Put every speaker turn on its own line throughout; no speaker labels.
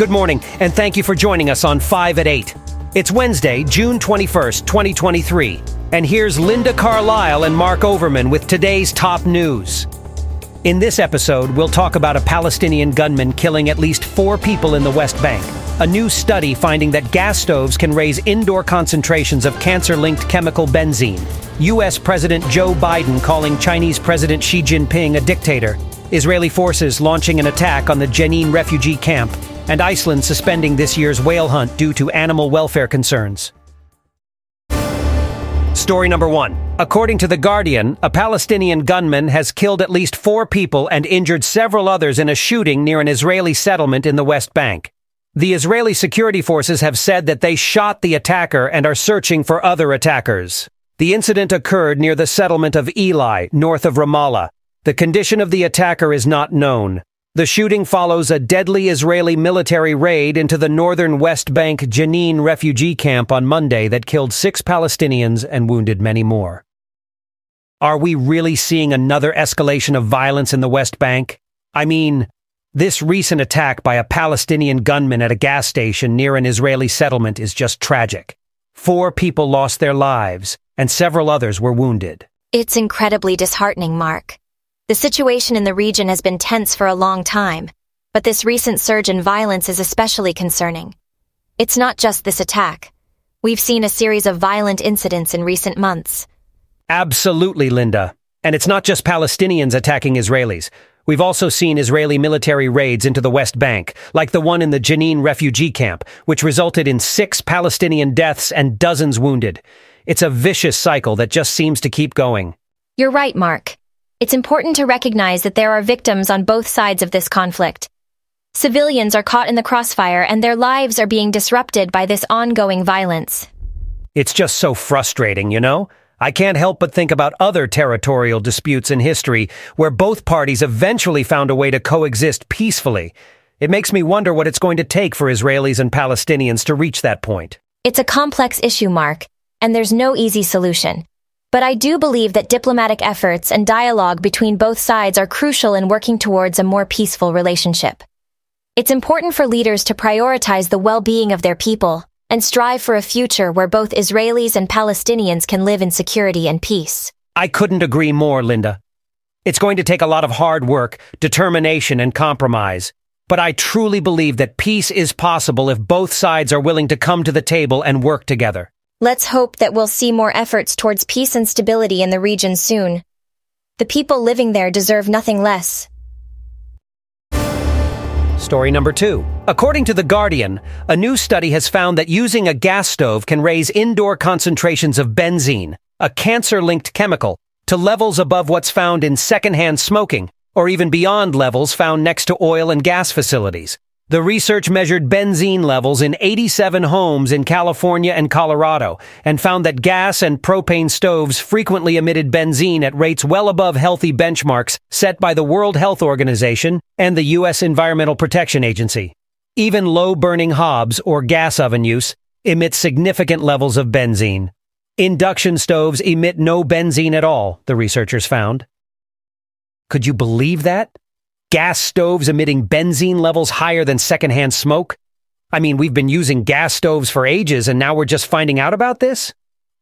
Good morning, and thank you for joining us on 5 at 8. It's Wednesday, June 21st, 2023. And here's Linda Carlisle and Mark Overman with today's top news. In this episode, we'll talk about a Palestinian gunman killing at least four people in the West Bank. A new study finding that gas stoves can raise indoor concentrations of cancer linked chemical benzene. U.S. President Joe Biden calling Chinese President Xi Jinping a dictator. Israeli forces launching an attack on the Jenin refugee camp, and Iceland suspending this year's whale hunt due to animal welfare concerns. Story number one. According to The Guardian, a Palestinian gunman has killed at least four people and injured several others in a shooting near an Israeli settlement in the West Bank. The Israeli security forces have said that they shot the attacker and are searching for other attackers. The incident occurred near the settlement of Eli, north of Ramallah. The condition of the attacker is not known. The shooting follows a deadly Israeli military raid into the northern West Bank Jenin refugee camp on Monday that killed six Palestinians and wounded many more. Are we really seeing another escalation of violence in the West Bank? I mean, this recent attack by a Palestinian gunman at a gas station near an Israeli settlement is just tragic. Four people lost their lives, and several others were wounded.
It's incredibly disheartening, Mark. The situation in the region has been tense for a long time, but this recent surge in violence is especially concerning. It's not just this attack. We've seen a series of violent incidents in recent months.
Absolutely, Linda. And it's not just Palestinians attacking Israelis. We've also seen Israeli military raids into the West Bank, like the one in the Jenin refugee camp, which resulted in six Palestinian deaths and dozens wounded. It's a vicious cycle that just seems to keep going.
You're right, Mark. It's important to recognize that there are victims on both sides of this conflict. Civilians are caught in the crossfire and their lives are being disrupted by this ongoing violence.
It's just so frustrating, you know? I can't help but think about other territorial disputes in history where both parties eventually found a way to coexist peacefully. It makes me wonder what it's going to take for Israelis and Palestinians to reach that point.
It's a complex issue, Mark, and there's no easy solution. But I do believe that diplomatic efforts and dialogue between both sides are crucial in working towards a more peaceful relationship. It's important for leaders to prioritize the well-being of their people and strive for a future where both Israelis and Palestinians can live in security and peace.
I couldn't agree more, Linda. It's going to take a lot of hard work, determination, and compromise. But I truly believe that peace is possible if both sides are willing to come to the table and work together.
Let's hope that we'll see more efforts towards peace and stability in the region soon. The people living there deserve nothing less.
Story number two. According to The Guardian, a new study has found that using a gas stove can raise indoor concentrations of benzene, a cancer linked chemical, to levels above what's found in secondhand smoking, or even beyond levels found next to oil and gas facilities. The research measured benzene levels in 87 homes in California and Colorado and found that gas and propane stoves frequently emitted benzene at rates well above healthy benchmarks set by the World Health Organization and the U.S. Environmental Protection Agency. Even low burning hobs or gas oven use emit significant levels of benzene. Induction stoves emit no benzene at all, the researchers found. Could you believe that? Gas stoves emitting benzene levels higher than secondhand smoke? I mean, we've been using gas stoves for ages and now we're just finding out about this?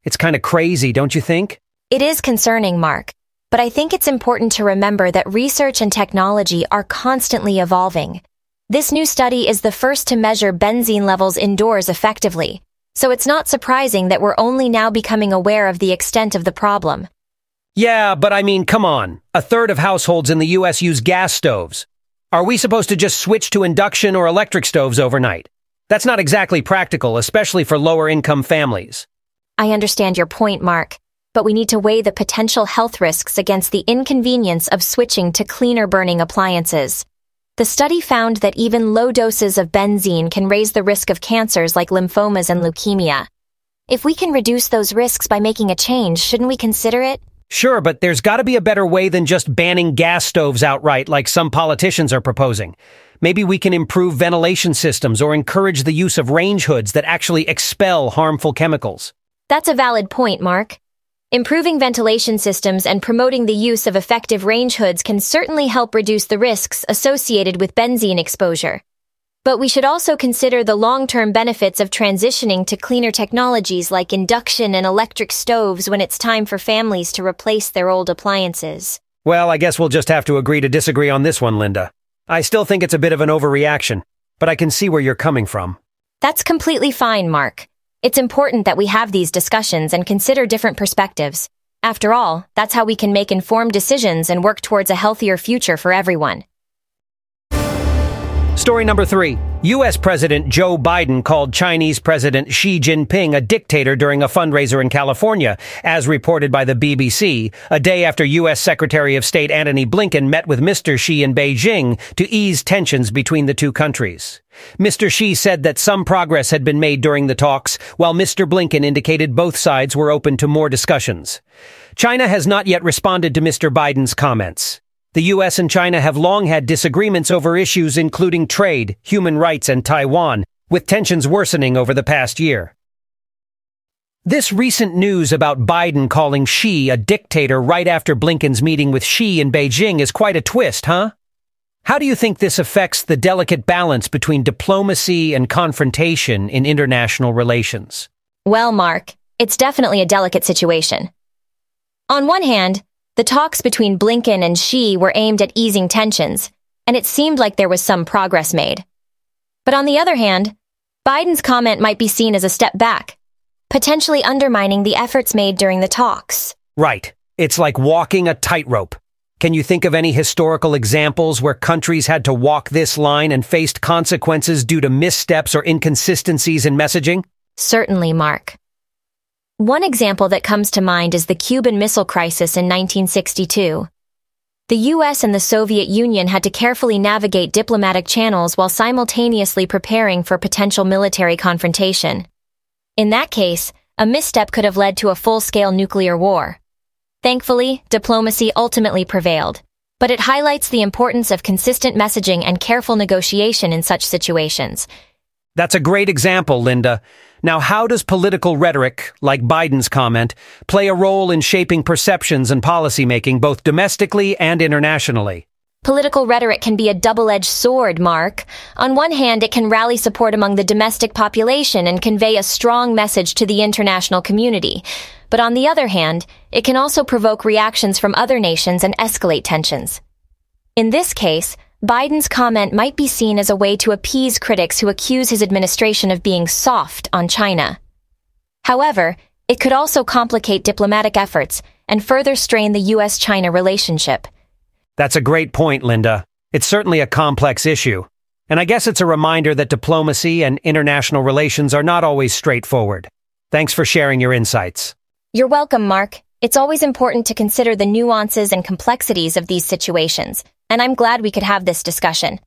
It's kind of crazy, don't you think?
It is concerning, Mark. But I think it's important to remember that research and technology are constantly evolving. This new study is the first to measure benzene levels indoors effectively, so it's not surprising that we're only now becoming aware of the extent of the problem.
Yeah, but I mean, come on. A third of households in the U.S. use gas stoves. Are we supposed to just switch to induction or electric stoves overnight? That's not exactly practical, especially for lower income families.
I understand your point, Mark, but we need to weigh the potential health risks against the inconvenience of switching to cleaner burning appliances. The study found that even low doses of benzene can raise the risk of cancers like lymphomas and leukemia. If we can reduce those risks by making a change, shouldn't we consider it?
Sure, but there's got to be a better way than just banning gas stoves outright like some politicians are proposing. Maybe we can improve ventilation systems or encourage the use of range hoods that actually expel harmful chemicals.
That's a valid point, Mark. Improving ventilation systems and promoting the use of effective range hoods can certainly help reduce the risks associated with benzene exposure. But we should also consider the long-term benefits of transitioning to cleaner technologies like induction and electric stoves when it's time for families to replace their old appliances.
Well, I guess we'll just have to agree to disagree on this one, Linda. I still think it's a bit of an overreaction, but I can see where you're coming from.
That's completely fine, Mark. It's important that we have these discussions and consider different perspectives. After all, that's how we can make informed decisions and work towards a healthier future for everyone.
Story number three. U.S. President Joe Biden called Chinese President Xi Jinping a dictator during a fundraiser in California, as reported by the BBC, a day after U.S. Secretary of State Antony Blinken met with Mr. Xi in Beijing to ease tensions between the two countries. Mr. Xi said that some progress had been made during the talks, while Mr. Blinken indicated both sides were open to more discussions. China has not yet responded to Mr. Biden's comments. The U.S. and China have long had disagreements over issues including trade, human rights, and Taiwan, with tensions worsening over the past year. This recent news about Biden calling Xi a dictator right after Blinken's meeting with Xi in Beijing is quite a twist, huh? How do you think this affects the delicate balance between diplomacy and confrontation in international relations?
Well, Mark, it's definitely a delicate situation. On one hand, the talks between Blinken and Xi were aimed at easing tensions, and it seemed like there was some progress made. But on the other hand, Biden's comment might be seen as a step back, potentially undermining the efforts made during the talks.
Right. It's like walking a tightrope. Can you think of any historical examples where countries had to walk this line and faced consequences due to missteps or inconsistencies in messaging?
Certainly, Mark. One example that comes to mind is the Cuban Missile Crisis in 1962. The US and the Soviet Union had to carefully navigate diplomatic channels while simultaneously preparing for potential military confrontation. In that case, a misstep could have led to a full-scale nuclear war. Thankfully, diplomacy ultimately prevailed, but it highlights the importance of consistent messaging and careful negotiation in such situations.
That's a great example, Linda. Now, how does political rhetoric, like Biden's comment, play a role in shaping perceptions and policymaking both domestically and internationally?
Political rhetoric can be a double-edged sword, Mark. On one hand, it can rally support among the domestic population and convey a strong message to the international community. But on the other hand, it can also provoke reactions from other nations and escalate tensions. In this case, Biden's comment might be seen as a way to appease critics who accuse his administration of being soft on China. However, it could also complicate diplomatic efforts and further strain the U.S.-China relationship.
That's a great point, Linda. It's certainly a complex issue. And I guess it's a reminder that diplomacy and international relations are not always straightforward. Thanks for sharing your insights.
You're welcome, Mark. It's always important to consider the nuances and complexities of these situations, and I'm glad we could have this discussion.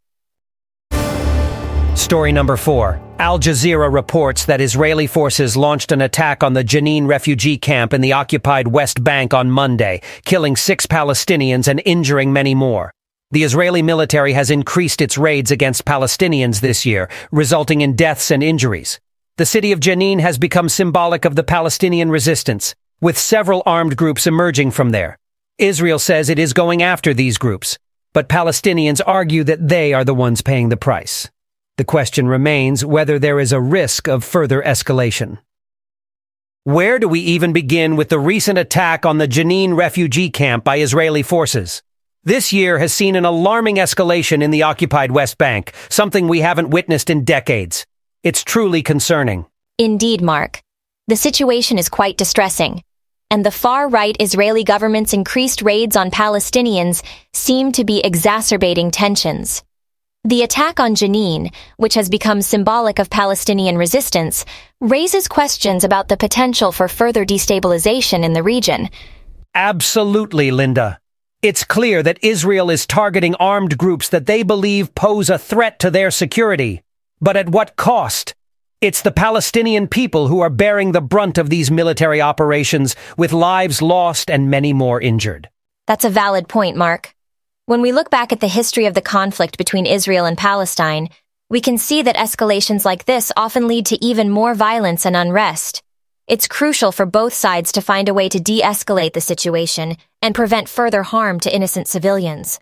Story number four. Al Jazeera reports that Israeli forces launched an attack on the Jenin refugee camp in the occupied West Bank on Monday, killing six Palestinians and injuring many more. The Israeli military has increased its raids against Palestinians this year, resulting in deaths and injuries. The city of Jenin has become symbolic of the Palestinian resistance, with several armed groups emerging from there. Israel says it is going after these groups, but Palestinians argue that they are the ones paying the price. The question remains whether there is a risk of further escalation. Where do we even begin with the recent attack on the Jenin refugee camp by Israeli forces? This year has seen an alarming escalation in the occupied West Bank, something we haven't witnessed in decades. It's truly concerning.
Indeed, Mark. The situation is quite distressing and the far-right Israeli government's increased raids on Palestinians seem to be exacerbating tensions. The attack on Jenin, which has become symbolic of Palestinian resistance, raises questions about the potential for further destabilization in the region.
Absolutely, Linda. It's clear that Israel is targeting armed groups that they believe pose a threat to their security. But at what cost? It's the Palestinian people who are bearing the brunt of these military operations, with lives lost and many more injured.
That's a valid point, Mark. When we look back at the history of the conflict between Israel and Palestine, we can see that escalations like this often lead to even more violence and unrest. It's crucial for both sides to find a way to de-escalate the situation and prevent further harm to innocent civilians.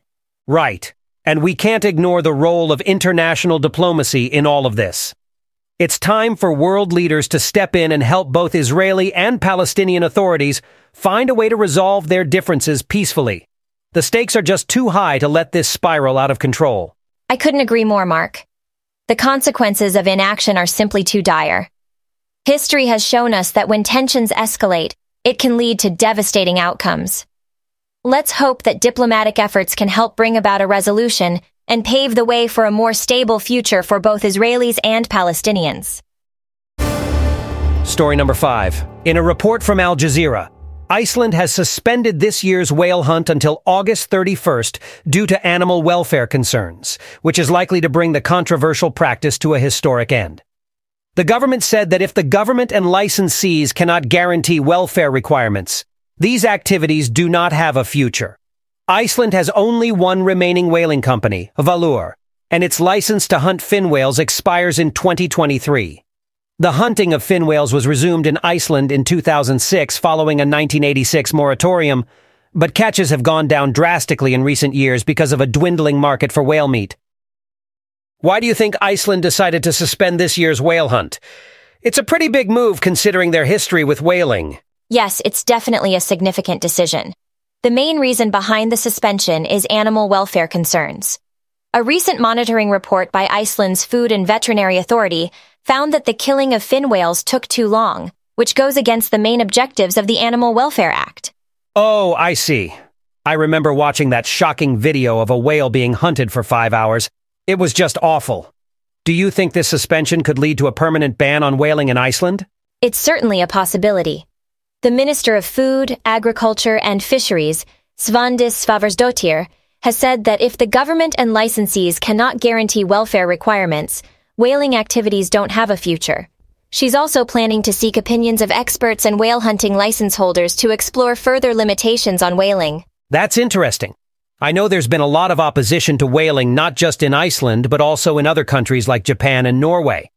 Right. And we can't ignore the role of international diplomacy in all of this. It's time for world leaders to step in and help both Israeli and Palestinian authorities find a way to resolve their differences peacefully. The stakes are just too high to let this spiral out of control.
I couldn't agree more, Mark. The consequences of inaction are simply too dire. History has shown us that when tensions escalate, it can lead to devastating outcomes. Let's hope that diplomatic efforts can help bring about a resolution and pave the way for a more stable future for both Israelis and Palestinians.
Story number five. In a report from Al Jazeera, Iceland has suspended this year's whale hunt until August 31st due to animal welfare concerns, which is likely to bring the controversial practice to a historic end. The government said that if the government and licensees cannot guarantee welfare requirements, these activities do not have a future. Iceland has only one remaining whaling company, Hvalur, and its license to hunt fin whales expires in 2023. The hunting of fin whales was resumed in Iceland in 2006 following a 1986 moratorium, but catches have gone down drastically in recent years because of a dwindling market for whale meat. Why do you think Iceland decided to suspend this year's whale hunt? It's a pretty big move considering their history with whaling.
Yes, it's definitely a significant decision. The main reason behind the suspension is animal welfare concerns. A recent monitoring report by Iceland's Food and Veterinary Authority found that the killing of fin whales took too long, which goes against the main objectives of the Animal Welfare Act.
Oh, I see. I remember watching that shocking video of a whale being hunted for five hours. It was just awful. Do you think this suspension could lead to a permanent ban on whaling in Iceland?
It's certainly a possibility. The Minister of Food, Agriculture and Fisheries, Svandís Svavarsdóttir, has said that if the government and licensees cannot guarantee welfare requirements, whaling activities don't have a future. She's also planning to seek opinions of experts and whale hunting license holders to explore further limitations on whaling.
That's interesting. I know there's been a lot of opposition to whaling not just in Iceland, but also in other countries like Japan and Norway.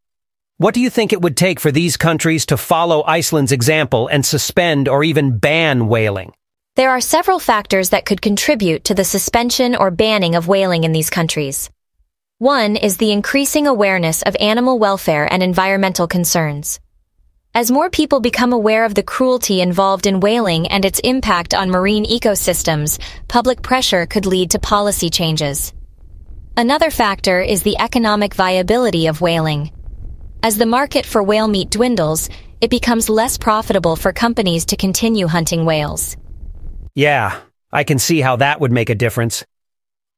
What do you think it would take for these countries to follow Iceland's example and suspend or even ban whaling?
There are several factors that could contribute to the suspension or banning of whaling in these countries. One is the increasing awareness of animal welfare and environmental concerns. As more people become aware of the cruelty involved in whaling and its impact on marine ecosystems, public pressure could lead to policy changes. Another factor is the economic viability of whaling. As the market for whale meat dwindles, it becomes less profitable for companies to continue hunting whales.
Yeah, I can see how that would make a difference.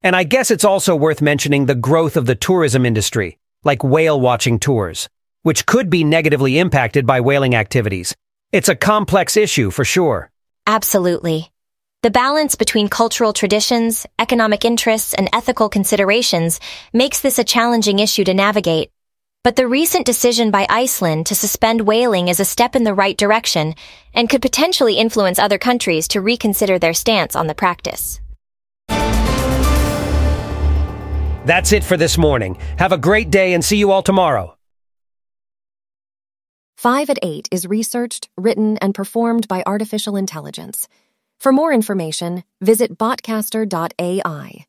And I guess it's also worth mentioning the growth of the tourism industry, like whale watching tours, which could be negatively impacted by whaling activities. It's a complex issue for sure.
Absolutely. The balance between cultural traditions, economic interests, and ethical considerations makes this a challenging issue to navigate. But the recent decision by Iceland to suspend whaling is a step in the right direction and could potentially influence other countries to reconsider their stance on the practice.
That's it for this morning. Have a great day and see you all tomorrow.
5 at 8 is researched, written, and performed by artificial intelligence. For more information, visit botcaster.ai.